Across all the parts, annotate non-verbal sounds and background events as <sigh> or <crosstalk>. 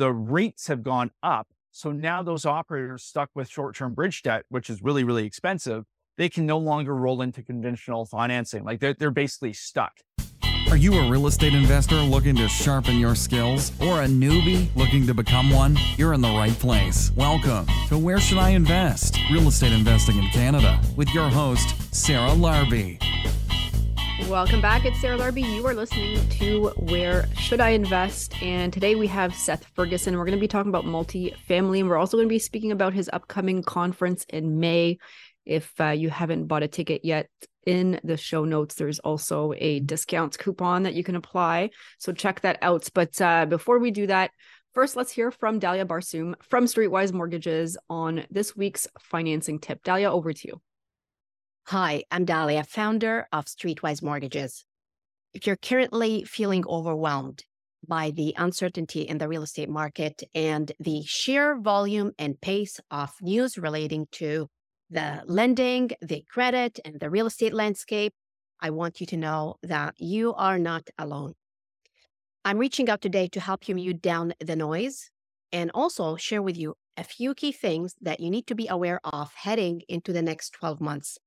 the rates have gone up. So now those operators stuck with short term bridge debt, which is really, really expensive, they can no longer roll into conventional financing. Like they're, they're basically stuck. Are you a real estate investor looking to sharpen your skills or a newbie looking to become one? You're in the right place. Welcome to Where Should I Invest? Real Estate Investing in Canada with your host, Sarah Larbi. Welcome back. It's Sarah Larbi. You are listening to Where Should I Invest? And today we have Seth Ferguson. We're going to be talking about multifamily, and we're also going to be speaking about his upcoming conference in May. If uh, you haven't bought a ticket yet, in the show notes, there's also a discount coupon that you can apply. So check that out. But uh, before we do that, first let's hear from Dalia Barsoum from Streetwise Mortgages on this week's financing tip. Dalia, over to you. Hi, I'm Dalia, founder of Streetwise Mortgages. If you're currently feeling overwhelmed by the uncertainty in the real estate market and the sheer volume and pace of news relating to the lending, the credit, and the real estate landscape, I want you to know that you are not alone. I'm reaching out today to help you mute down the noise and also share with you a few key things that you need to be aware of heading into the next 12 months.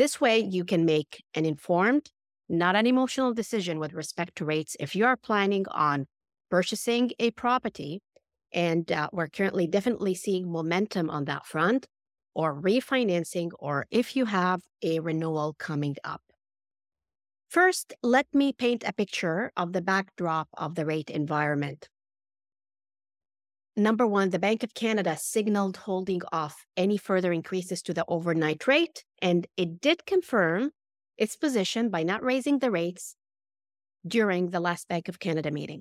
This way, you can make an informed, not an emotional decision with respect to rates if you are planning on purchasing a property. And uh, we're currently definitely seeing momentum on that front or refinancing, or if you have a renewal coming up. First, let me paint a picture of the backdrop of the rate environment. Number one, the Bank of Canada signaled holding off any further increases to the overnight rate, and it did confirm its position by not raising the rates during the last Bank of Canada meeting.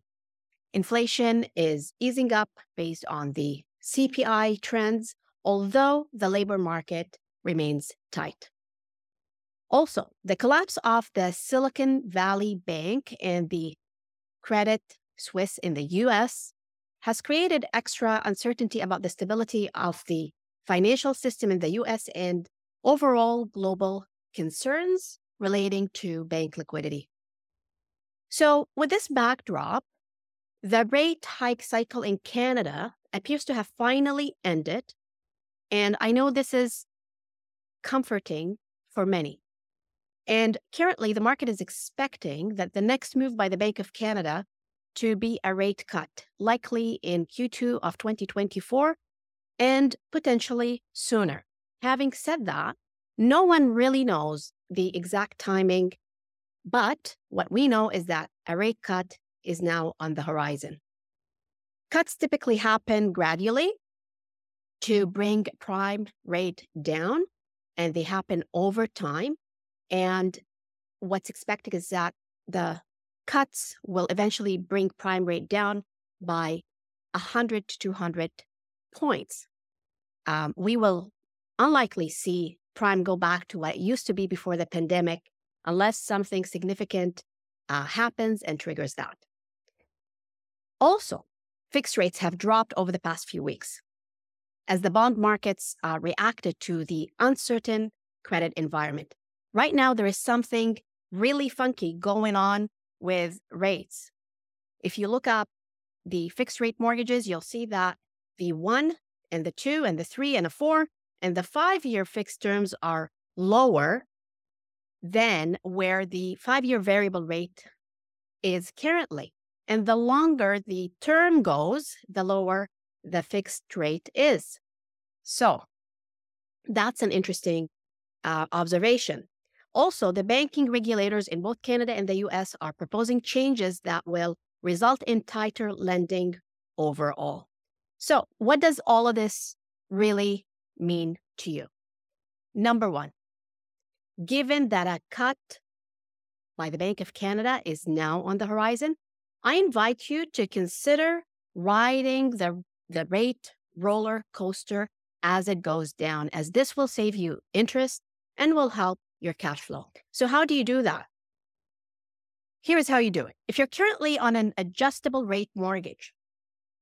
Inflation is easing up based on the CPI trends, although the labor market remains tight. Also, the collapse of the Silicon Valley Bank and the Credit Suisse in the US has created extra uncertainty about the stability of the financial system in the US and overall global concerns relating to bank liquidity. So, with this backdrop, the rate hike cycle in Canada appears to have finally ended and I know this is comforting for many. And currently, the market is expecting that the next move by the Bank of Canada to be a rate cut, likely in Q2 of 2024 and potentially sooner. Having said that, no one really knows the exact timing, but what we know is that a rate cut is now on the horizon. Cuts typically happen gradually to bring prime rate down, and they happen over time. And what's expected is that the cuts will eventually bring prime rate down by 100 to 200 points. Um, we will unlikely see prime go back to what it used to be before the pandemic unless something significant uh, happens and triggers that. Also, fixed rates have dropped over the past few weeks as the bond markets uh, reacted to the uncertain credit environment. Right now, there is something really funky going on with rates. If you look up the fixed rate mortgages, you'll see that the one and the two and the three and the four and the five year fixed terms are lower than where the five year variable rate is currently. And the longer the term goes, the lower the fixed rate is. So that's an interesting uh, observation. Also, the banking regulators in both Canada and the US are proposing changes that will result in tighter lending overall. So, what does all of this really mean to you? Number one, given that a cut by the Bank of Canada is now on the horizon, I invite you to consider riding the the rate roller coaster as it goes down, as this will save you interest and will help your cash flow. So, how do you do that? Here is how you do it. If you're currently on an adjustable rate mortgage,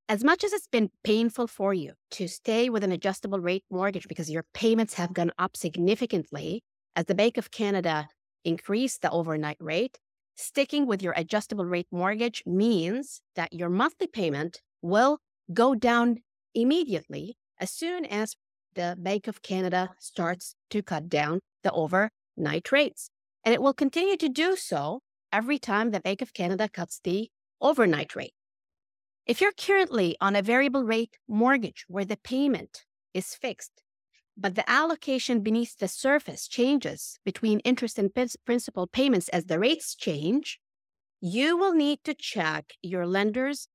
as much as it's been painful for you to stay with an adjustable rate mortgage because your payments have gone up significantly as the Bank of Canada increased the overnight rate, sticking with your adjustable rate mortgage means that your monthly payment will go down immediately as soon as the Bank of Canada starts to cut down the overnight rates. And it will continue to do so every time the Bank of Canada cuts the overnight rate. If you're currently on a variable rate mortgage where the payment is fixed, but the allocation beneath the surface changes between interest and principal payments as the rates change, you will need to check your lender's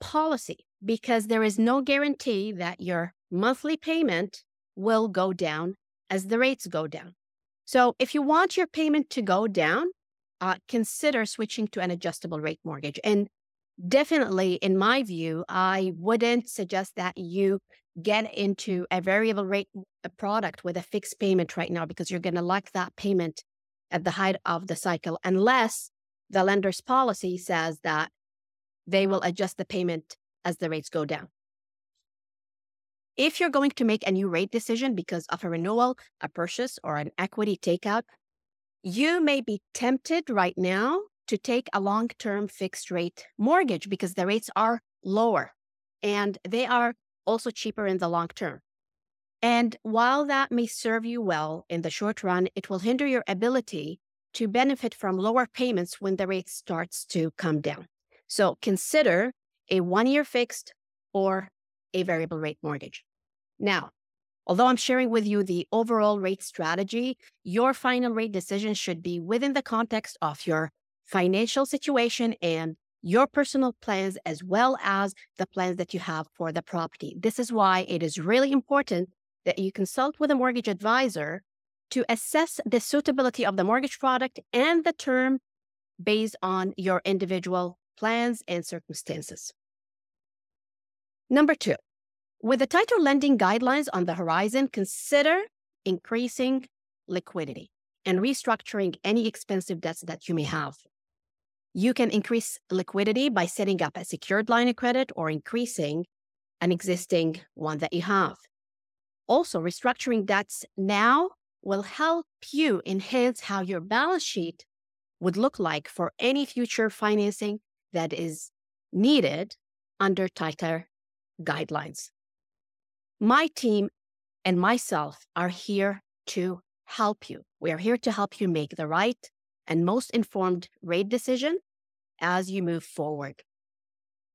policy because there is no guarantee that your monthly payment will go down as the rates go down. So, if you want your payment to go down, uh, consider switching to an adjustable rate mortgage. And definitely, in my view, I wouldn't suggest that you get into a variable rate product with a fixed payment right now because you're going to lack that payment at the height of the cycle unless the lender's policy says that they will adjust the payment as the rates go down. If you're going to make a new rate decision because of a renewal, a purchase, or an equity takeout, you may be tempted right now to take a long term fixed rate mortgage because the rates are lower and they are also cheaper in the long term. And while that may serve you well in the short run, it will hinder your ability to benefit from lower payments when the rate starts to come down. So consider a one year fixed or a variable rate mortgage. Now, although I'm sharing with you the overall rate strategy, your final rate decision should be within the context of your financial situation and your personal plans as well as the plans that you have for the property. This is why it is really important that you consult with a mortgage advisor to assess the suitability of the mortgage product and the term based on your individual plans and circumstances. Number two, with the tighter lending guidelines on the horizon, consider increasing liquidity and restructuring any expensive debts that you may have. You can increase liquidity by setting up a secured line of credit or increasing an existing one that you have. Also, restructuring debts now will help you enhance how your balance sheet would look like for any future financing that is needed under tighter guidelines. My team and myself are here to help you. We are here to help you make the right and most informed rate decision as you move forward.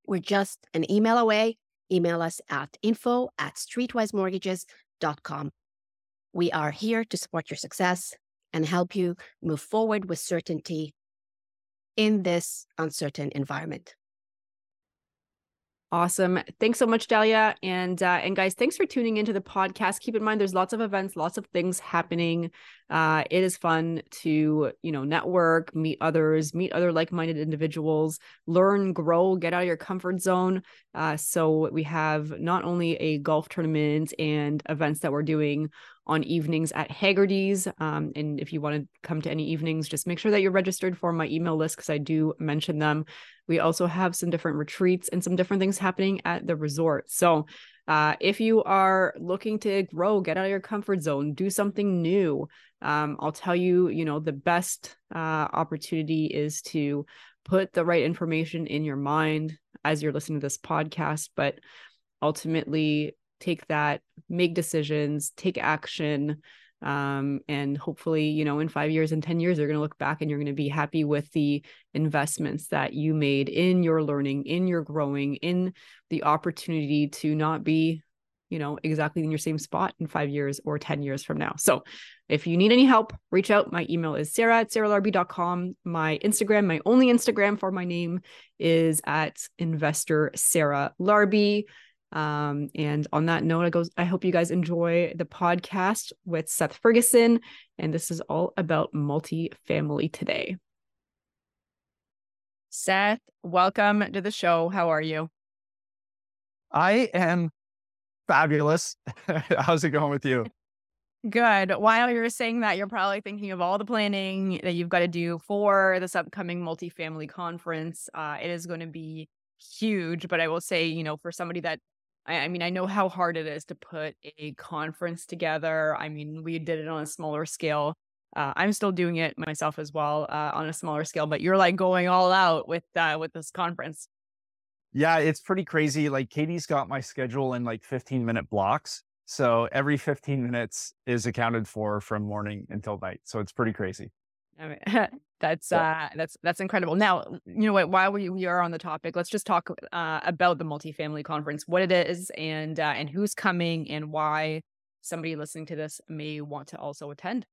We're just an email away. Email us at info at streetwisemortgages.com. We are here to support your success and help you move forward with certainty in this uncertain environment. Awesome. Thanks so much, Dalia. And uh, and guys, thanks for tuning into the podcast. Keep in mind there's lots of events, lots of things happening. Uh, it is fun to, you know, network, meet others, meet other like-minded individuals, learn, grow, get out of your comfort zone. Uh, so we have not only a golf tournament and events that we're doing on evenings at Haggerty's. Um, and if you want to come to any evenings, just make sure that you're registered for my email list because I do mention them. We also have some different retreats and some different things happening at the resort. So uh, if you are looking to grow, get out of your comfort zone, do something new, um, I'll tell you, you know, the best uh, opportunity is to put the right information in your mind as you're listening to this podcast, but ultimately take that, make decisions, take action. Um, and hopefully, you know, in five years and 10 years, you're going to look back and you're going to be happy with the investments that you made in your learning, in your growing, in the opportunity to not be, you know, exactly in your same spot in five years or 10 years from now. So if you need any help, reach out. My email is sarah at sarahlarbi.com. My Instagram, my only Instagram for my name is at investor Sarah Larbi. Um, and on that note, I goes, I hope you guys enjoy the podcast with Seth Ferguson. And this is all about multifamily today. Seth, welcome to the show. How are you? I am fabulous. <laughs> How's it going with you? Good. While you're saying that, you're probably thinking of all the planning that you've got to do for this upcoming multifamily conference. Uh, it is going to be huge, but I will say, you know, for somebody that I, I mean, I know how hard it is to put a conference together. I mean, we did it on a smaller scale. Uh, I'm still doing it myself as well uh, on a smaller scale, but you're like going all out with uh, with this conference. Yeah, it's pretty crazy. Like Katie's got my schedule in like 15 minute blocks. So every 15 minutes is accounted for from morning until night. So it's pretty crazy. I mean, <laughs> that's uh, that's that's incredible. Now, you know what? While we, we are on the topic, let's just talk uh, about the multifamily conference, what it is, and uh, and who's coming, and why somebody listening to this may want to also attend.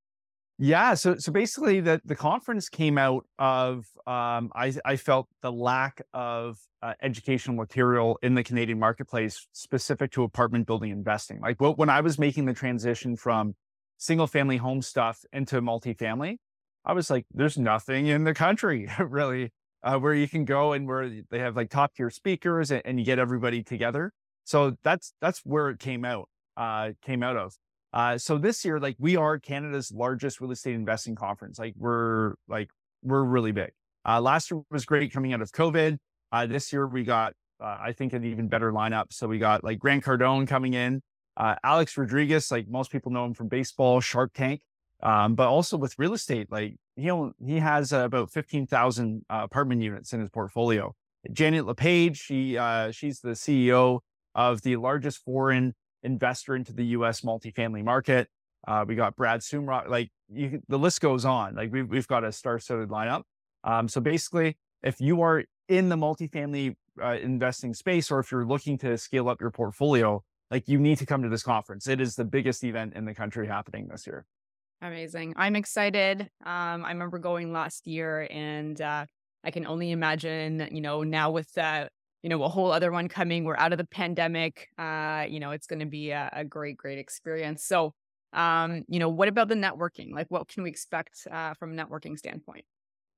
Yeah, so so basically, the the conference came out of um, I I felt the lack of uh, educational material in the Canadian marketplace specific to apartment building investing. Like when I was making the transition from single family home stuff into multifamily, I was like, there's nothing in the country <laughs> really uh, where you can go and where they have like top tier speakers and, and, you get everybody together. So that's that's where it came out uh, came out of. Uh, so this year, like we are Canada's largest real estate investing conference. Like we're like we're really big. Uh, last year was great coming out of COVID. Uh, this year we got uh, I think an even better lineup. So we got like Grant Cardone coming in, Alex Rodriguez. Like most people know him from baseball, Shark Tank. Um, but also with real estate, like he he has uh, about fifteen thousand uh, apartment units in his portfolio. Janet LePage, she uh, she's the CEO of the largest foreign investor into the U.S. multifamily market. Uh, we got Brad Sumrok. Like you, the list goes on. Like we've we've got a star-studded lineup. Um, so basically, if you are in the multifamily uh, investing space, or if you're looking to scale up your portfolio, like you need to come to this conference. It is the biggest event in the country happening this year. Amazing. I'm excited. Um, I remember going last year and uh, I can only imagine, you know, now with uh, you know, a whole other one coming, we're out of the pandemic. Uh, you know, it's going to be a, a, great, great experience. So, um, you know, what about the networking? Like, what can we expect uh, from a networking standpoint?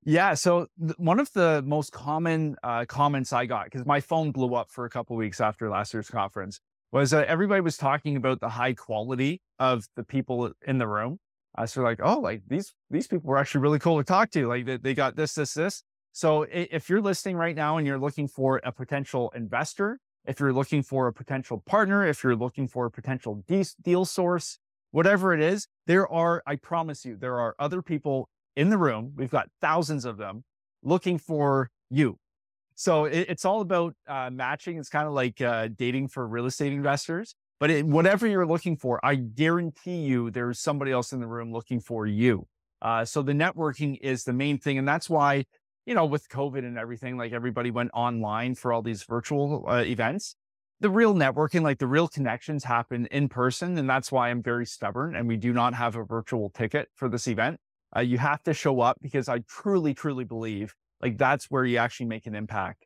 Yeah. So th- one of the most common uh, comments I got because my phone blew up for a couple weeks after last year's conference was that everybody was talking about the high quality of the people in the room. Uh, so like, oh, like these these people were actually really cool to talk to. Like they, they got this, this, this. So if you're listening right now and you're looking for a potential investor, if you're looking for a potential partner, if you're looking for a potential de- deal source, whatever it is, there are, I promise you, there are other people in the room. We've got thousands of them looking for you. So it, it's all about uh, matching. It's kind of like uh, dating for real estate investors. But it, whatever you're looking for, I guarantee you there's somebody else in the room looking for you. Uh, so the networking is the main thing. And that's why, you know, with COVID and everything, like everybody went online for all these virtual uh, events. The real networking, like the real connections happen in person. And that's why I'm very stubborn and we do not have a virtual ticket for this event. Uh, you have to show up because I truly, truly believe like that's where you actually make an impact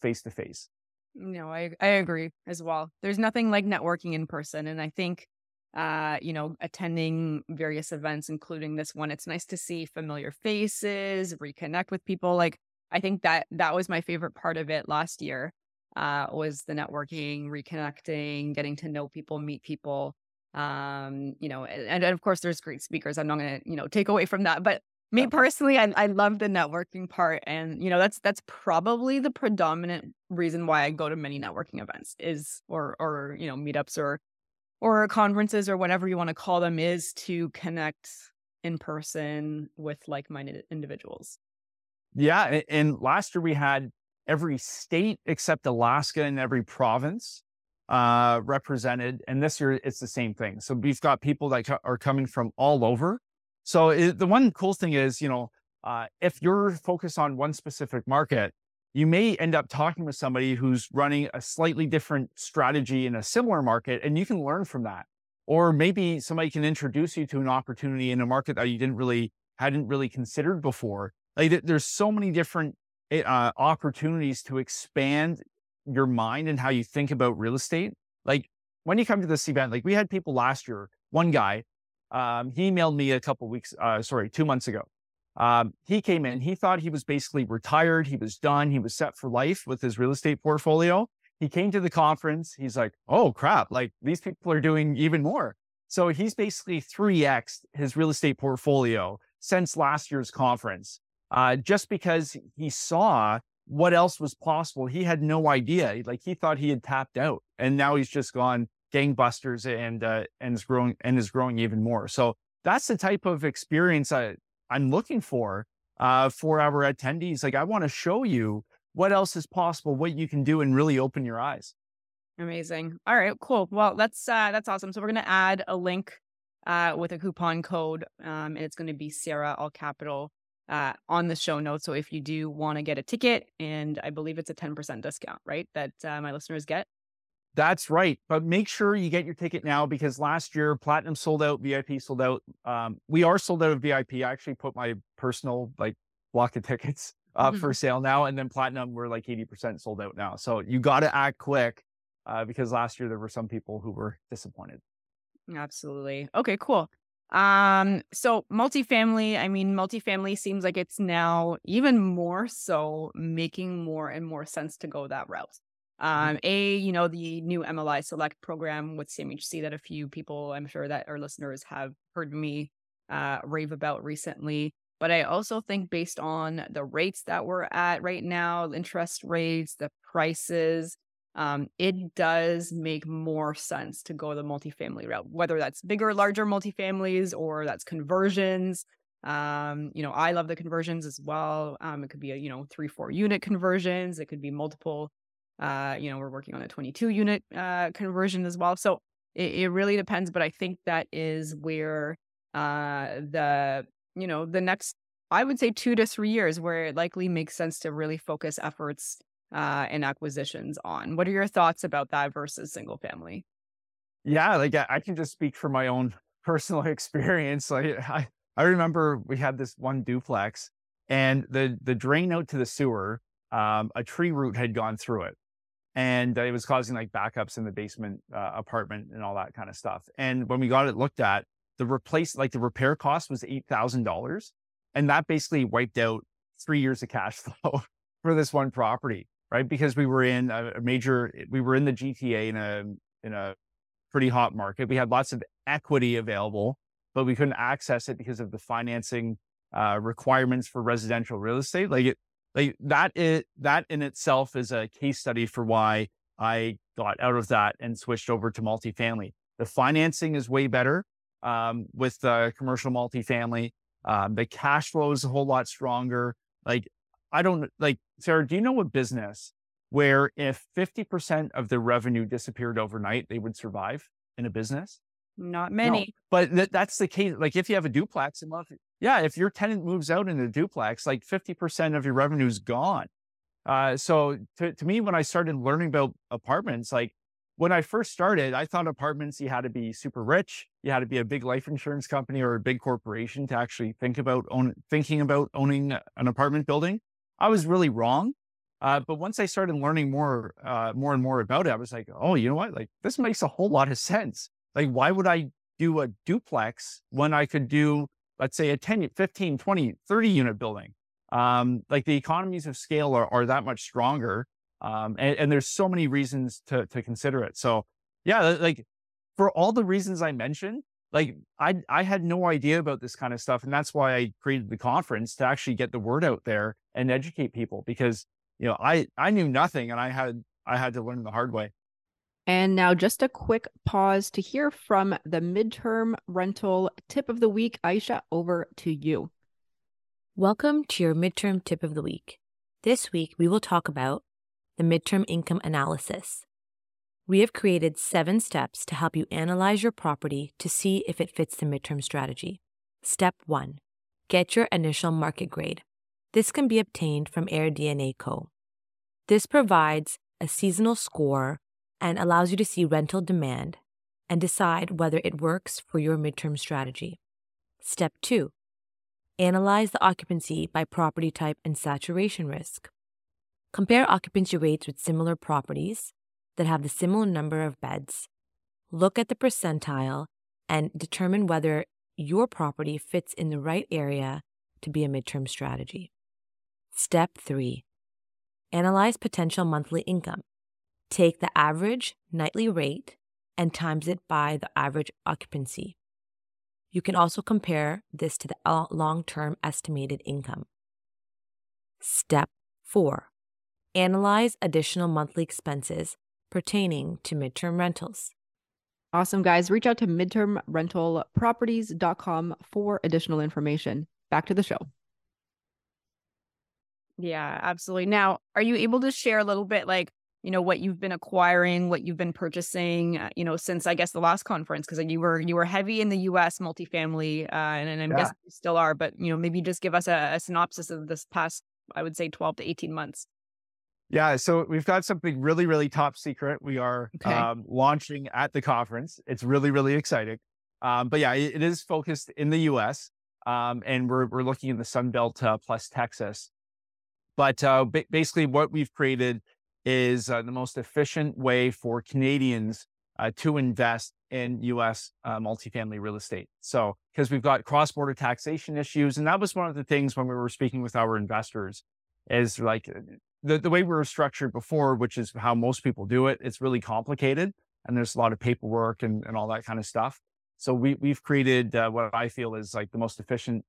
face to face. No, I I agree as well. There's nothing like networking in person, and I think, uh, you know, attending various events, including this one, it's nice to see familiar faces, reconnect with people. Like I think that that was my favorite part of it last year. Uh, was the networking, reconnecting, getting to know people, meet people. Um, you know, and, and of course, there's great speakers. I'm not going to, you know, take away from that, but me personally, I, I love the networking part. And, you know, that's that's probably the predominant reason why I go to many networking events is or or, you know, meetups or or conferences or whatever you want to call them is to connect in person with like-minded individuals. Yeah. And last year we had every state except Alaska and every province uh, represented. And this year it's the same thing. So we've got people that are coming from all over. So it, the one cool thing is, you know, uh, if you're focused on one specific market, you may end up talking with somebody who's running a slightly different strategy in a similar market, and you can learn from that. Or maybe somebody can introduce you to an opportunity in a market that you didn't really hadn't really considered before. Like there's so many different eh, uh, opportunities to expand your mind and how you think about real estate. Like when you come to this event, like we had people last year. One guy um, he emailed me a couple weeks, uh, sorry, two months ago. Um, he came in, he thought he was basically retired. He was done. He was set for life with his real estate portfolio. He came to the conference. He's like, oh crap, like these people are doing even more. So he's basically 3x his real estate portfolio since last year's conference, uh, just because he saw what else was possible. He had no idea. Like he thought he had tapped out and now he's just gone, gangbusters and uh, and is growing and is growing even more. So that's the type of experience I, I'm looking for uh, for our attendees. Like I want to show you what else is possible, what you can do, and really open your eyes. Amazing. All right, cool. Well, that's uh, that's awesome. So we're gonna add a link uh, with a coupon code, um, and it's going to be Sarah all capital uh, on the show notes. So if you do want to get a ticket, and I believe it's a ten percent discount, right? That uh, my listeners get. That's right. But make sure you get your ticket now because last year Platinum sold out, VIP sold out. Um, we are sold out of VIP. I actually put my personal like block of tickets <laughs> uh, mm-hmm. for sale now, and then Platinum we're like eighty percent sold out now. So you got to act quick uh, because last year there were some people who were disappointed. Absolutely. Okay, cool. Um, so multifamily, I mean, multifamily seems like it's now even more so making more and more sense to go that route. Mm-hmm. Um, a, you know, the new MLI Select program with CMHC that a few people, I'm sure that our listeners have heard me uh, rave about recently. But I also think based on the rates that we're at right now, interest rates, the prices, um, it does make more sense to go the multifamily route, whether that's bigger, larger multifamilies or that's conversions. Um, you know, I love the conversions as well. Um, it could be a, you know, three, four unit conversions. It could be multiple. Uh, you know, we're working on a 22 unit uh, conversion as well. So it, it really depends. But I think that is where uh, the, you know, the next, I would say two to three years where it likely makes sense to really focus efforts uh, and acquisitions on. What are your thoughts about that versus single family? Yeah, like I can just speak from my own <laughs> personal experience. Like I, I remember we had this one duplex and the the drain out to the sewer, um, a tree root had gone through it. And it was causing like backups in the basement uh, apartment and all that kind of stuff. And when we got it looked at, the replace like the repair cost was eight thousand dollars, and that basically wiped out three years of cash <laughs> flow for this one property right? Because we were in a, major, we were in the GTA in a in a pretty hot market. We had lots of equity available, but we couldn't access it because of the financing uh, requirements for residential real estate. Like it, like that it that in itself is a case study for why I got out of that and switched over to multifamily. The financing is way better um, with the commercial multifamily. Um, the cash flow is a whole lot stronger. Like I don't like, Sarah, do you know a business where if 50% of the revenue disappeared overnight, they would survive in a business? Not many. No, but th- that's the case. Like if you have a duplex, and yeah, if your tenant moves out in a duplex, like 50% of your revenue is gone. Uh, so to, to me, when I started learning about apartments, like when I first started, I thought apartments, you had to be super rich. You had to be a big life insurance company or a big corporation to actually think about own, thinking about owning an apartment building. I was really wrong. Uh, but once I started learning more, uh, more and more about it, I was like, oh, you know what? Like this makes a whole lot of sense. Like, why would I do a duplex when I could do, let's say a 10, 15, 20, 30 unit building? Um, like the economies of scale are, are that much stronger. Um, and, and there's so many reasons to, to consider it. So yeah, like for all the reasons I mentioned, like I I had no idea about this kind of stuff, and that's why I created the conference to actually get the word out there and educate people because you know I I knew nothing and I had I had to learn the hard way. And now just a quick pause to hear from the midterm rental tip of the week. Aisha, over to you. Welcome to your midterm tip of the week. This week we will talk about the midterm income analysis. We have created seven steps to help you analyze your property to see if it fits the midterm strategy. Step 1 Get your initial market grade. This can be obtained from AirDNA Co. This provides a seasonal score and allows you to see rental demand and decide whether it works for your midterm strategy. Step 2 Analyze the occupancy by property type and saturation risk. Compare occupancy rates with similar properties that have the similar number of beds, look at the percentile, and determine whether your property fits in the right area to be a midterm strategy. Step 3 Analyze potential monthly income. Take the average nightly rate and times it by the average occupancy. You can also compare this to the long term estimated income. Step 4 Analyze additional monthly expenses pertaining to midterm rentals. Awesome, guys. Reach out to midtermrentalproperties.com for additional information. Back to the show. Yeah, absolutely. Now, are you able to share a little bit like, you know, what you've been acquiring, what you've been purchasing, uh, you know, since I guess the last conference because you were you were heavy in the US multifamily uh and, and I'm Yeah. guessing you still are, but you know, maybe just give us a, a synopsis of this past I would say 12 to 18 months. Yeah, so we've got something really, really top secret. We are Okay. um, launching at the conference. It's really, really exciting. Um, but yeah, it, it is focused in the U.S. Um, and we're we're looking in the Sun Belt uh, plus Texas. But uh, ba- basically, what we've created is uh, the most efficient way for Canadians uh, to invest in U.S. Uh, multifamily real estate. So, because we've got cross-border taxation issues, and that was one of the things when we were speaking with our investors, is like the, the way we were structured before, which is how most people do it, it's really complicated and there's a lot of paperwork and, and all that kind of stuff. So we, we've created uh, what I feel is like the most efficient,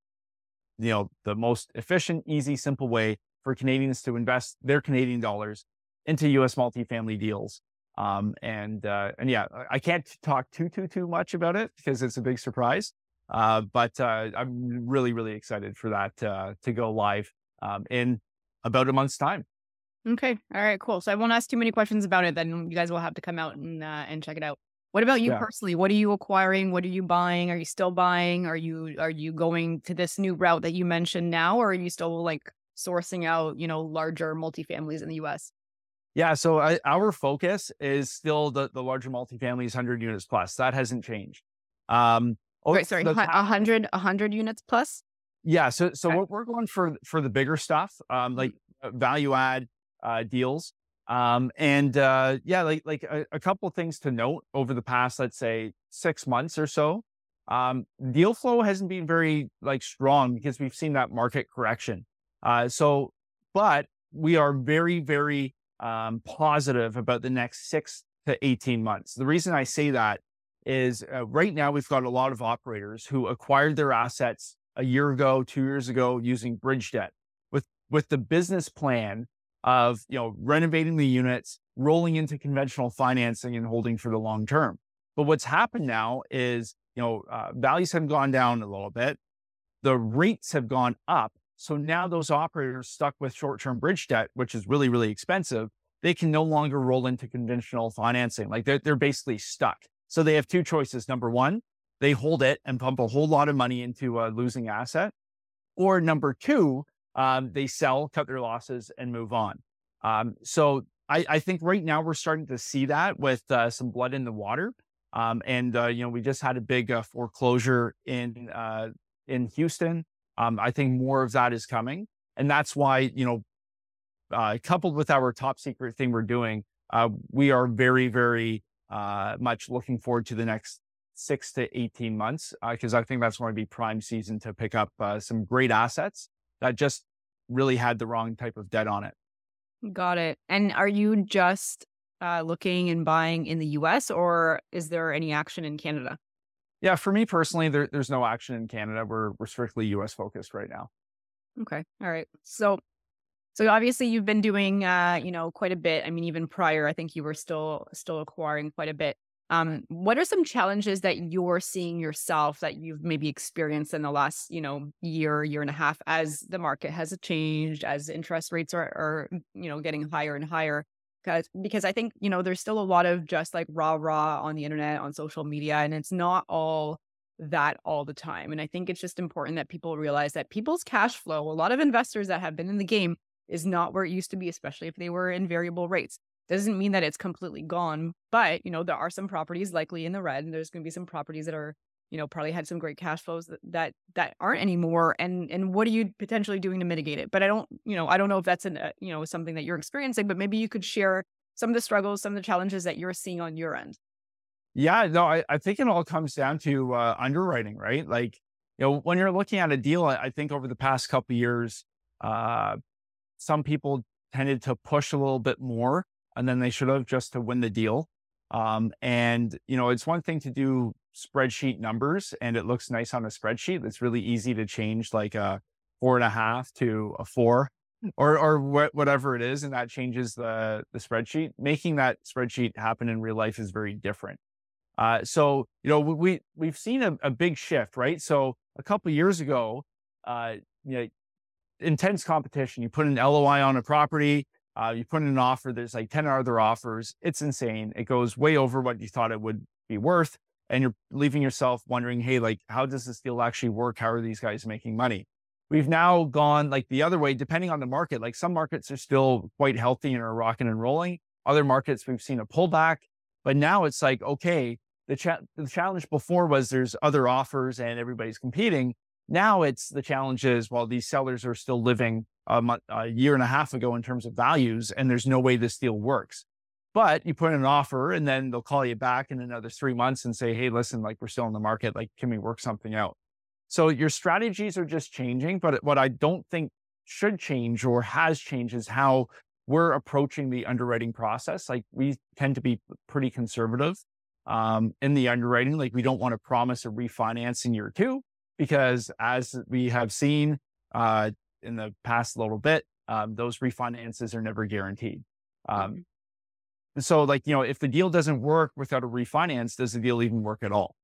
you know, the most efficient, easy, simple way for Canadians to invest their Canadian dollars into US multifamily deals. Um, and, uh, and yeah, I- can't talk too, too, too much about it because it's a big surprise. Uh, but, uh, I'm really, really excited for that, uh, to go live, um, in about a month's time. Okay. All right, cool. So I won't ask too many questions about it. Then you guys will have to come out and uh, and check it out. What about you Yeah. personally? What are you acquiring? What are you buying? Are you still buying? Are you are you going to this new route that you mentioned now, or are you still like sourcing out, you know, larger multifamilies in the U.S.? Yeah, so I, our focus is still the the larger multifamilies, hundred units plus. That hasn't changed. Um, oh, Wait, sorry, the a hundred, a hundred units plus. yeah, so so Okay. we're, we're going for for the bigger stuff, um, like uh, value add uh, deals, um, and uh, yeah, like like a, a couple of things to note over the past, let's say six months or so. Um, deal flow hasn't been very like strong because we've seen that market correction. Uh, so, but we are very very um, positive about the next six to 18 months. The reason I say that is uh, right now we've got a lot of operators who acquired their assets a year ago, two years ago using bridge debt with, with the business plan of, you know, renovating the units, rolling into conventional financing and holding for the long term. But what's happened now is, you know, uh, values have gone down a little bit. The rates have gone up. So now those operators stuck with short-term bridge debt, which is really, really expensive, they can no longer roll into conventional financing. Like they're, they're basically stuck. So they have two choices. Number one, they hold it and pump a whole lot of money into a losing asset. Or number two, um, they sell, cut their losses, and move on. Um, so I, I think right now we're starting to see that with uh, some blood in the water. Um, and uh, you know, we just had a big uh, foreclosure in uh, in Houston. Um, I think more of that is coming, and that's why you know, uh, coupled with our top secret thing we're doing, uh, we are very, very uh, much looking forward to the next six to 18 months because I think that's going to be prime season to pick up uh, some great assets that just really had the wrong type of debt on it. Got it. And are you just uh, looking and buying in the U.S. or is there any action in Canada? Yeah, for me personally, there, there's no action in Canada. We're we're strictly U.S. focused right now. Okay. All right. So, so obviously you've been doing, uh, you know, quite a bit. I mean, even prior, I think you were still still acquiring quite a bit. Um, what are some challenges that you're seeing yourself that you've maybe experienced in the last, you know, year, year and a half as the market has changed, as interest rates are, are you know, getting higher and higher? Because because I think you know there's still a lot of just like rah rah on the internet, on social media, and it's not all that all the time. And I think it's just important that people realize that people's cash flow, a lot of investors that have been in the game, is not where it used to be, especially if they were in variable rates. Doesn't mean that it's completely gone, but you know, there are some properties likely in the red, and there's gonna be some properties that are, you know, probably had some great cash flows that that, that aren't anymore. And and what are you potentially doing to mitigate it? But I don't, you know, I don't know if that's an uh, you know, something that you're experiencing, but maybe you could share some of the struggles, some of the challenges that you're seeing on your end. Yeah, no, I, I think it all comes down to uh, underwriting, right? Like, you know, when you're looking at a deal, I, I think over the past couple years, uh, some people tended to push a little bit more and then they should have just to win the deal. Um, and you know, it's one thing to do spreadsheet numbers and it looks nice on a spreadsheet. It's really easy to change like a four and a half to a four or or wh- whatever it is, and that changes the the spreadsheet. Making that spreadsheet happen in real life is very different. Uh, so you know we we've seen a, a big shift, right? So a couple years ago, uh, you know, intense competition. You put an LOI on a property, uh, you put in an offer, there's like 10 other offers. It's insane. It goes way over what you thought it would be worth. And you're leaving yourself wondering, hey, like, how does this deal actually work? How are these guys making money? We've now gone like the other way, depending on the market. Like some markets are still quite healthy and are rocking and rolling. Other markets, we've seen a pullback. But now it's like, okay, the, cha- the challenge before was there's other offers and everybody's competing. Now it's the challenge is, well, these sellers are still living a, month, a year and a half ago in terms of values, and there's no way this deal works. But you put in an offer and then they'll call you back in another three months and say, hey, listen, like we're still in the market. Like, can we work something out? So your strategies are just changing. But what I don't think should change or has changed is how we're approaching the underwriting process. Like we tend to be pretty conservative um, in the underwriting. Like we don't want to promise a refinance in year two because as we have seen uh, in the past little bit, um, those refinances are never guaranteed. Um, mm-hmm. So, like, you know, if the deal doesn't work without a refinance, does the deal even work at all?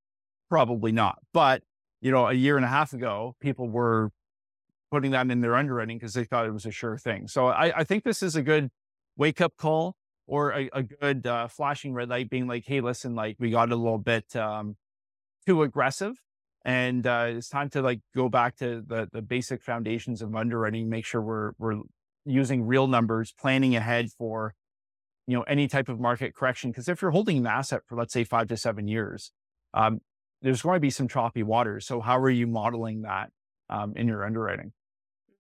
Probably not. But, you know, a year and a half ago, people were putting that in their underwriting because they thought it was a sure thing. So I, I think this is a good wake up call or a, a good uh, flashing red light being like, hey, listen, like we got a little bit um, too aggressive and uh, it's time to like go back to the the basic foundations of underwriting make sure we're we're using real numbers planning ahead for you know any type of market correction because if you're holding an asset for let's say five to seven years um, there's going to be some choppy waters. So how are you modeling that um, in your underwriting?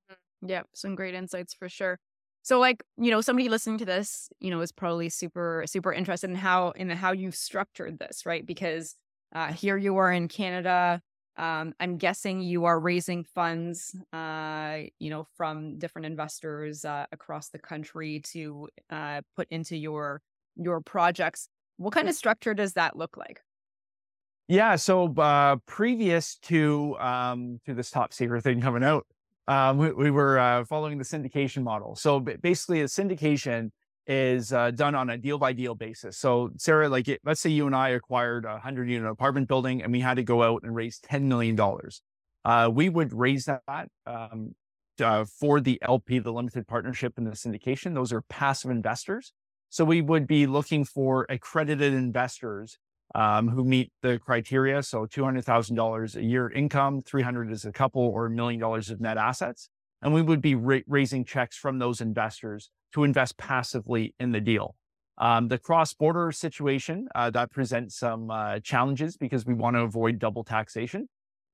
Mm-hmm. yeah some great insights for sure. So like you know somebody listening to this you know is probably super super interested in how in how you've structured this right? Because uh, here you are in canada um, I'm guessing you are raising funds, uh, you know, from different investors uh, across the country to uh, put into your your projects. What kind of structure does that look like? Yeah, so uh, previous to um, to this top secret thing coming out, um, we, we, were uh, following the syndication model. So basically, a syndication is uh, done on a deal by deal basis. So, Sarah, like, it, let's say you and I acquired a hundred unit apartment building, and we had to go out and raise ten million dollars. Uh, we would raise that um, uh, for the LP, the limited partnership, and the syndication. Those are passive investors. So we would be looking for accredited investors um, who meet the criteria. So two hundred thousand dollars a year income, three hundred is a couple, or a million dollars of net assets, and we would be ra- raising checks from those investors to invest passively in the deal. Um, the cross-border situation uh, that presents some uh, challenges because we want to avoid double taxation.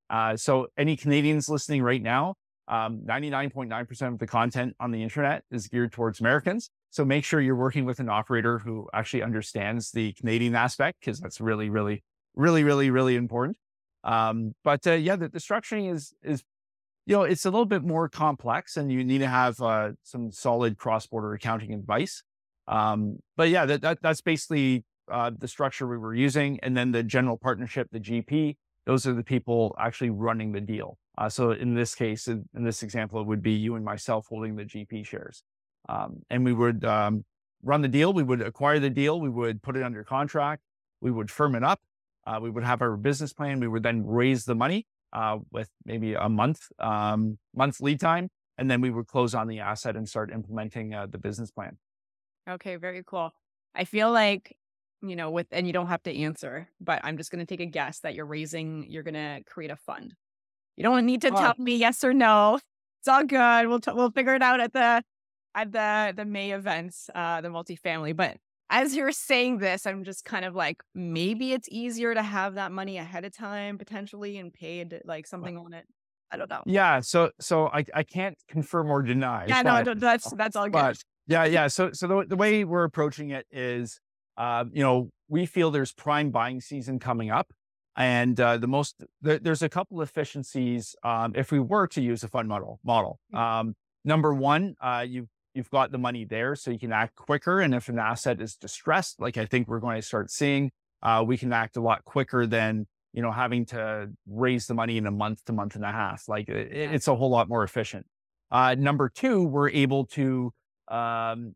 Uh, so, any Canadians listening right now, 99.9% um, of the content on the internet is geared towards Americans. So, make sure you're working with an operator who actually understands the Canadian aspect because that's really, really, really, really, really important. Um, but uh, yeah, the, the structuring is is you know, it's a little bit more complex and you need to have uh, some solid cross-border accounting advice. Um, but yeah, that, that that's basically uh, the structure we were using. And then the general partnership, the GP, those are the people actually running the deal. Uh, so in this case, in, in, this example, it would be you and myself holding the GP shares. Um, and we would um, run the deal. We would acquire the deal. We would put it under contract. We would firm it up. Uh, we would have our business plan. We would then raise the money uh, with maybe a month um, month lead time, and then we would close on the asset and start implementing uh, the business plan. Okay, very cool. I feel like you know with and you don't have to answer, but I'm just going to take a guess that you're raising. You're going to create a fund. You don't need to tell me yes or no. It's all good. We'll t- we'll figure it out at the at the the May events, uh, the multifamily. But as you're saying this, I'm just kind of like, maybe it's easier to have that money ahead of time potentially and paid like something on it. I don't know. Yeah. So, so I, I can't confirm or deny. Yeah, but, no, that's, that's all good. But yeah. Yeah. So, so the, the way we're approaching it is, uh, you know, we feel there's prime buying season coming up. And uh, the most, there, there's a couple efficiencies um, if we were to use a fund model. Model. Mm. Um, number one, uh, you you've got the money there so you can act quicker. And if an asset is distressed, like I think we're going to start seeing, uh, we can act a lot quicker than, you know, having to raise the money in a month to month and a half. Like it, it's a whole lot more efficient. Uh, number two, we're able to um,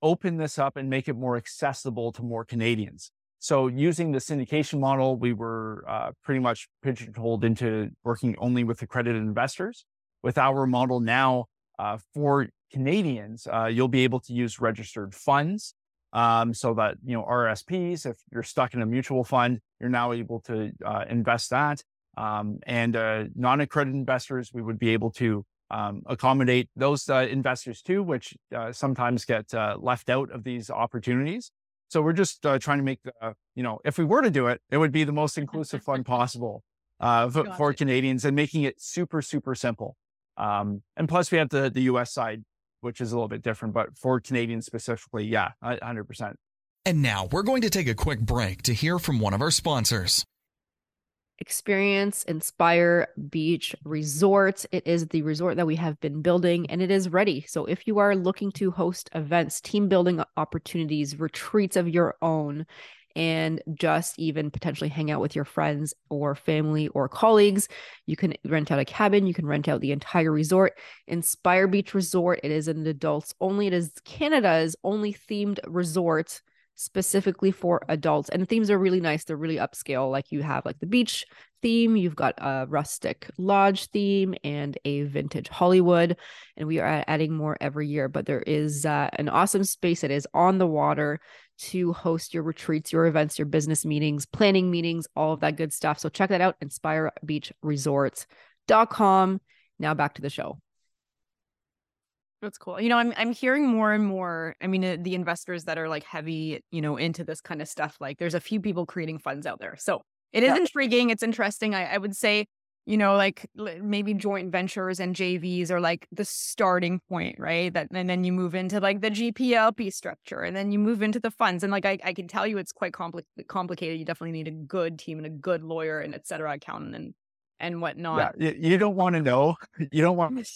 open this up and make it more accessible to more Canadians. So using the syndication model, we were uh, pretty much pigeonholed into working only with accredited investors. With our model now, Uh, for Canadians, uh, you'll be able to use registered funds. Um, so that, you know, RSPs, if you're stuck in a mutual fund, you're now able to uh, invest that. Um, and uh, non-accredited investors, we would be able to um, accommodate those uh, investors too, which uh, sometimes get uh, left out of these opportunities. So we're just uh, trying to make the, you know, if we were to do it, it would be the most inclusive fund possible uh, for, <laughs> for Canadians and making it super, super simple. Um, and plus, we have the the US side, which is a little bit different, but for Canadians specifically, yeah, 100%. And now we're going to take a quick break to hear from one of our sponsors. Experience Inspire Beach Resort. It is the resort that we have been building and it is ready. So, if you are looking to host events, team building opportunities, retreats of your own, and just even potentially hang out with your friends or family or colleagues. You can rent out a cabin, you can rent out the entire resort. Inspire Beach Resort, it is an adults only, it is Canada's only themed resort specifically for adults. And the themes are really nice. They're really upscale. Like you have like the beach theme, you've got a rustic lodge theme and a vintage Hollywood. And we are adding more every year. But there is uh, an awesome space that is on the water to host your retreats, your events, your business meetings, planning meetings, all of that good stuff. So check that out, inspirebeachresorts.com. Now back to the show. That's cool. You know, I'm I'm hearing more and more. I mean, uh, the investors that are like heavy, you know, into this kind of stuff. Like, there's a few people creating funds out there, so it is yeah. intriguing. It's interesting. I, I would say, you know, like maybe joint ventures and JVs are like the starting point, right? That and then you move into like the GPLP structure, and then you move into the funds. And like I, I can tell you, it's quite compli- complicated. You definitely need a good team and a good lawyer and et cetera, accountant and and whatnot. Yeah, <laughs> you don't want to know. You don't want want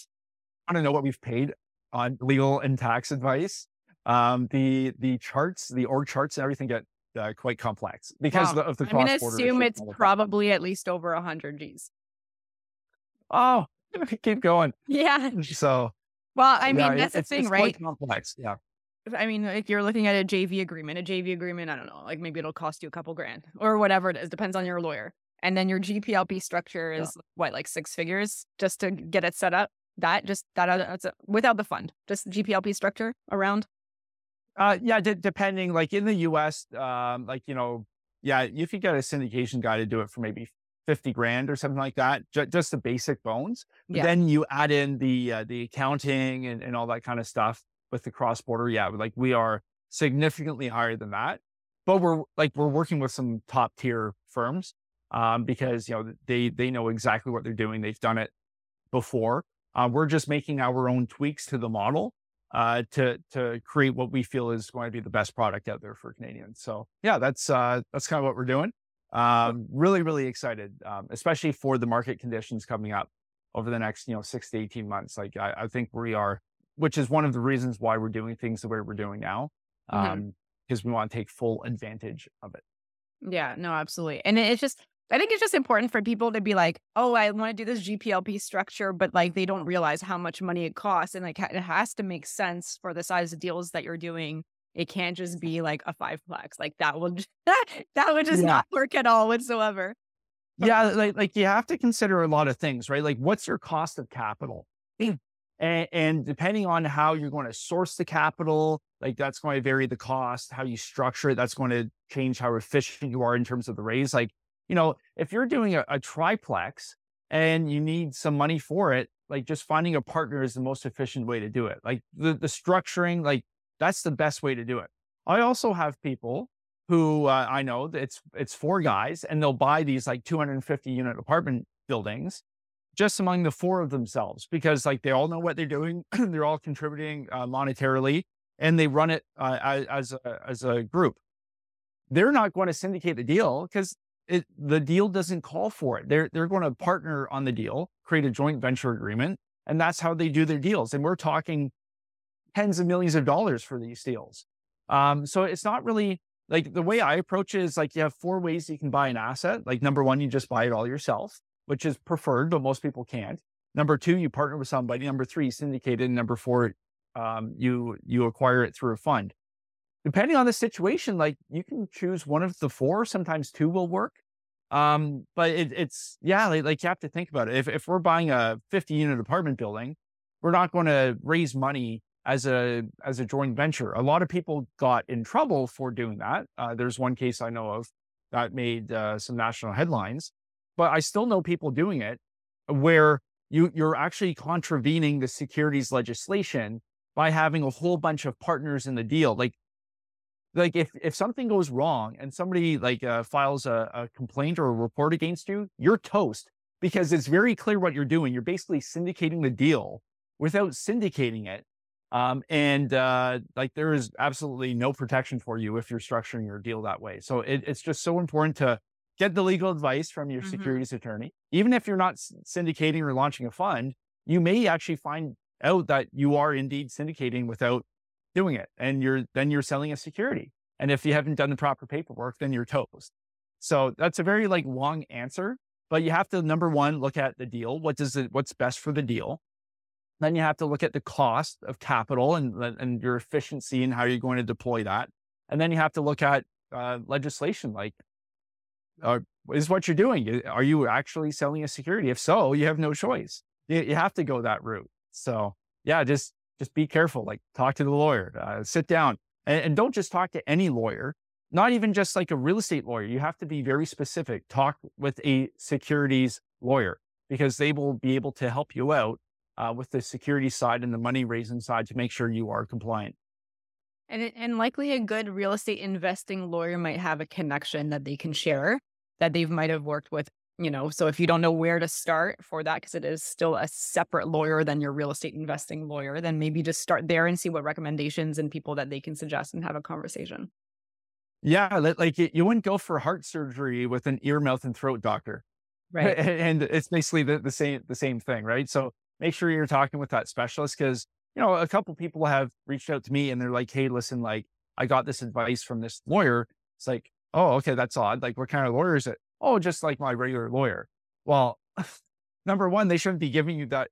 to know what we've paid on legal and tax advice. Um, the the charts, the org charts, and everything get uh, quite complex because wow. of the. I'm going to assume it's probably at least over a hundred G's. Oh, <laughs> keep going. Yeah. <laughs> So. Well, I mean, yeah, that's the thing, it's right? complex. Yeah. I mean, if you're looking at a JV agreement, a JV agreement, I don't know, like maybe it'll cost you a couple grand or whatever it is, depends on your lawyer. And then your GPLP structure is yeah. what, like six figures just to get it set up that just that that's a, without the fund, just GPLP structure around. Uh, yeah, d- depending. Like in the U.S., um, like you know, yeah, you could get a syndication guy to do it for maybe fifty grand or something like that, j- just the basic bones. Yeah. Then you add in the uh, the accounting and, and all that kind of stuff with the cross border. Yeah, like we are significantly higher than that, but we're like we're working with some top tier firms um, because you know they they know exactly what they're doing. They've done it before. Uh, we're just making our own tweaks to the model uh, to to create what we feel is going to be the best product out there for Canadians. So yeah, that's uh, that's kind of what we're doing. Um, really, really excited, um, especially for the market conditions coming up over the next you know six to eighteen months. Like I, I think we are, which is one of the reasons why we're doing things the way we're doing now, because um, mm-hmm. we want to take full advantage of it. Yeah, no, absolutely, and it's just I think it's just important for people to be like, oh, I want to do this GPLP structure, but like they don't realize how much money it costs. And like it has to make sense for the size of deals that you're doing. It can't just be like a fiveplex. Like that would <laughs> that would just yeah. not work at all whatsoever. Yeah, like like you have to consider a lot of things, right? Like what's your cost of capital? Mm. And, and depending on how you're going to source the capital, like that's going to vary the cost, how you structure it, that's going to change how efficient you are in terms of the raise. Like you know, if you're doing a, a triplex and you need some money for it, like just finding a partner is the most efficient way to do it. Like the, the structuring, like that's the best way to do it. I also have people who uh, I know it's it's four guys and they'll buy these like 250 unit apartment buildings just among the four of themselves because like they all know what they're doing, <clears throat> they're all contributing uh, monetarily, and they run it uh, as a, as a group. They're not going to syndicate the deal because it, the deal doesn't call for it. They're they're going to partner on the deal, create a joint venture agreement, and that's how they do their deals. And we're talking tens of millions of dollars for these deals. Um, so it's not really like the way I approach it is like you have four ways you can buy an asset. Like number one, you just buy it all yourself, which is preferred, but most people can't. Number two, you partner with somebody. Number three, syndicated. And number four, um, you you acquire it through a fund depending on the situation, like you can choose one of the four. Sometimes two will work. Um, but it, it's yeah, like, like, you have to think about it. If if we're buying a 50 unit apartment building, we're not going to raise money as a as a joint venture. A lot of people got in trouble for doing that. Uh, there's one case I know of that made uh, some national headlines, but I still know people doing it where you you're actually contravening the securities legislation by having a whole bunch of partners in the deal. Like like if if something goes wrong and somebody like uh, files a, a complaint or a report against you, you're toast because it's very clear what you're doing. You're basically syndicating the deal without syndicating it. Um, and uh, like there is absolutely no protection for you if you're structuring your deal that way. So it, it's just so important to get the legal advice from your mm-hmm. securities attorney. Even if you're not syndicating or launching a fund, you may actually find out that you are indeed syndicating without doing it, and you're then you're selling a security. And if you haven't done the proper paperwork, then you're toast. So that's a very like long answer, but you have to number one look at the deal. What does it? What's best for the deal? Then you have to look at the cost of capital and, and your efficiency and how you're going to deploy that. And then you have to look at uh, legislation like, uh, is what you're doing? Are you actually selling a security? If so, you have no choice. You, you have to go that route. So yeah, just just be careful. Like talk to the lawyer, uh, sit down, and, and don't just talk to any lawyer. Not even just like a real estate lawyer. You have to be very specific. Talk with a securities lawyer because they will be able to help you out uh, with the security side and the money raising side to make sure you are compliant. And, and likely a good real estate investing lawyer might have a connection that they can share that they might have worked with, you know. So if you don't know where to start for that, because it is still a separate lawyer than your real estate investing lawyer, then maybe just start there and see what recommendations and people that they can suggest and have a conversation. Yeah, like you wouldn't go for heart surgery with an ear, mouth, and throat doctor, <laughs> right? And it's basically the, the same the same thing, right? So make sure you're talking with that specialist because, you know, a couple people have reached out to me and they're like, hey, listen, like, I got this advice from this lawyer. It's like, oh, okay, that's odd. Like, what kind of lawyer is it? Oh, just like my regular lawyer. Well, <laughs> number one, they shouldn't be giving you that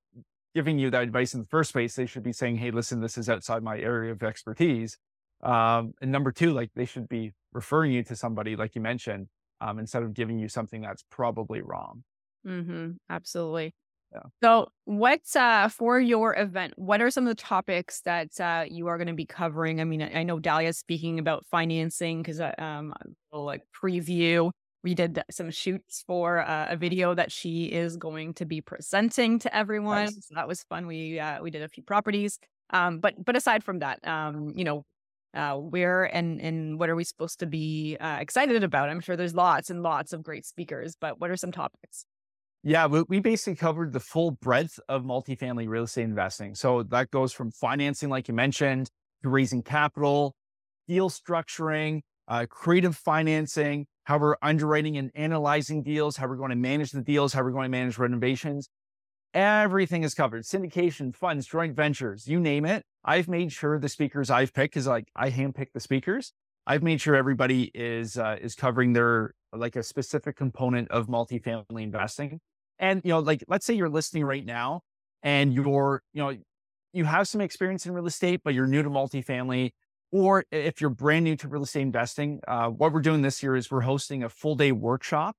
giving you that advice in the first place. They should be saying, hey, listen, this is outside my area of expertise. Um, and number two, like they should be referring you to somebody, like you mentioned, um, instead of giving you something that's probably wrong. Mm-hmm. Absolutely. Yeah. So, what's uh for your event? What are some of the topics that uh, you are going to be covering? I mean, I, know Dahlia's speaking about financing because uh, um, a like preview. We did some shoots for uh, a video that she is going to be presenting to everyone. Nice. So that was fun. We uh, we did a few properties. Um, but but aside from that, um, you know, uh, where and and what are we supposed to be uh, excited about? I'm sure there's lots and lots of great speakers, but what are some topics? Yeah, we, we basically covered the full breadth of multifamily real estate investing. So that goes from financing, like you mentioned, to raising capital, deal structuring, uh, creative financing, how we're underwriting and analyzing deals, how we're going to manage the deals, how we're going to manage renovations. Everything is covered syndication, funds, joint ventures, you name it. I've made sure the speakers I've picked, is like I handpick the speakers, I've made sure everybody is uh, is covering their like a specific component of multifamily investing. And you know, like let's say you're listening right now and you're, you know, you have some experience in real estate, but you're new to multifamily, or if you're brand new to real estate investing, uh, what we're doing this year is we're hosting a full day workshop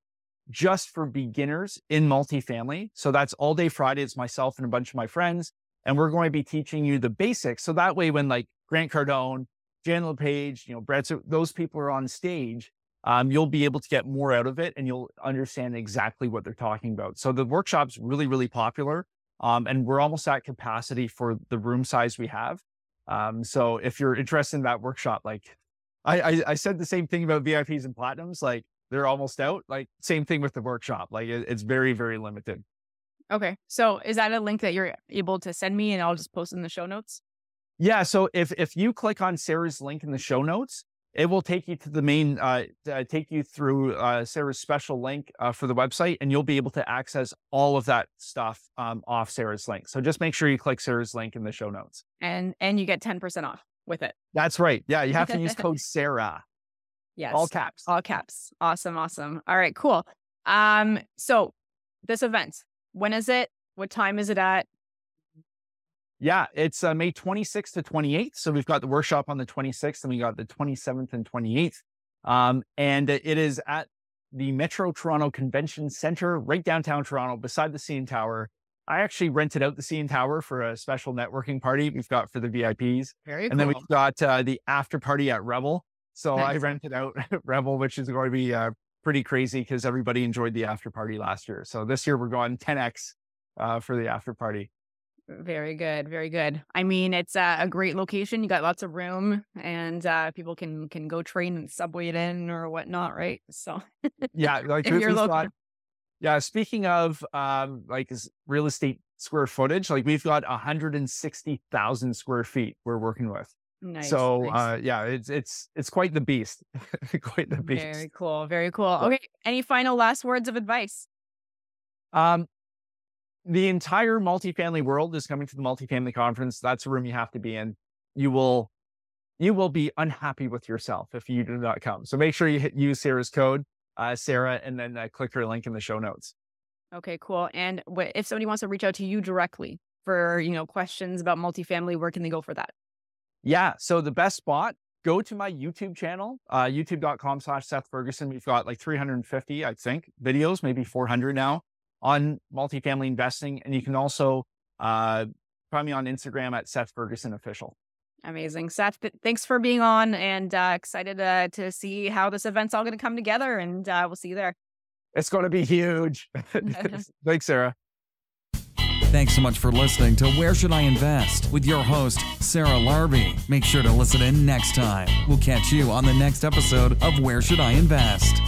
just for beginners in multifamily. So that's all day Friday. It's myself and a bunch of my friends, and we're going to be teaching you the basics. So that way, when like Grant Cardone, Jan LePage, you know, Brett, so those people are on stage, um, you'll be able to get more out of it and you'll understand exactly what they're talking about. So the workshop's really, really popular. Um, and we're almost at capacity for the room size we have. Um, so if you're interested in that workshop, like I, I, I, said the same thing about VIPs and platinums, like they're almost out. Like same thing with the workshop. Like it, it's very, very limited. Okay. So is that a link that you're able to send me and I'll just post in the show notes? Yeah. So if if you click on Sarah's link in the show notes, it will take you to the main, uh, uh, take you through uh, Sarah's special link uh, for the website, and you'll be able to access all of that stuff um, off Sarah's link. So just make sure you click Sarah's link in the show notes, and and you get ten percent off with it. That's right. Yeah, you have to use code <laughs> Sarah. Yes, all caps. All caps. Awesome, awesome. All right, cool. Um, so this event, when is it? What time is it at? Yeah, it's uh, May 26th to 28th. So we've got the workshop on the 26th and we got the 27th and 28th. Um, and it is at the Metro Toronto Convention Center, right downtown Toronto, beside the CN Tower. I actually rented out the CN Tower for a special networking party we've got for the VIPs. Very and cool. then we've got uh, the after party at Rebel. So I rented out <laughs> Rebel, which is going to be uh, pretty crazy because everybody enjoyed the after party last year. So this year we're going 10x uh, for the after party. Very good, very good. I mean, it's uh, a great location. You got lots of room, and uh, people can can go train and subway it in or whatnot, right? So Yeah, <laughs> like If you're local. got- yeah. Speaking of um, like real estate square footage, like we've got 160,000 square feet we're working with. nice. so nice. uh, yeah, it's it's it's quite the beast, <laughs> quite the beast. very cool, very cool. Okay, any final last words of advice? Um, the entire multifamily world is coming to the multifamily conference. That's a room you have to be in. You will, you will be unhappy with yourself if you do not come. So make sure you hit use Sarah's code, uh, Sarah, and then uh, click her link in the show notes. Okay, cool. And wh- if somebody wants to reach out to you directly for you know questions about multifamily, where can they go for that? Yeah. So the best spot, go to my YouTube channel, uh, youtube.com slash Seth Ferguson. We've got like 350, I think, videos, maybe 400 now on multifamily investing. And you can also uh, find me on Instagram at Seth Ferguson Official. Amazing, Seth. thanks for being on, and uh, excited uh, to see how this event's all going to come together. And uh, we'll see you there. It's going to be huge. <laughs> <laughs> Thanks, Sarah. Thanks so much for listening to Where Should I Invest with your host, Sarah Larbi. Make sure to listen in next time. We'll catch you on the next episode of Where Should I Invest.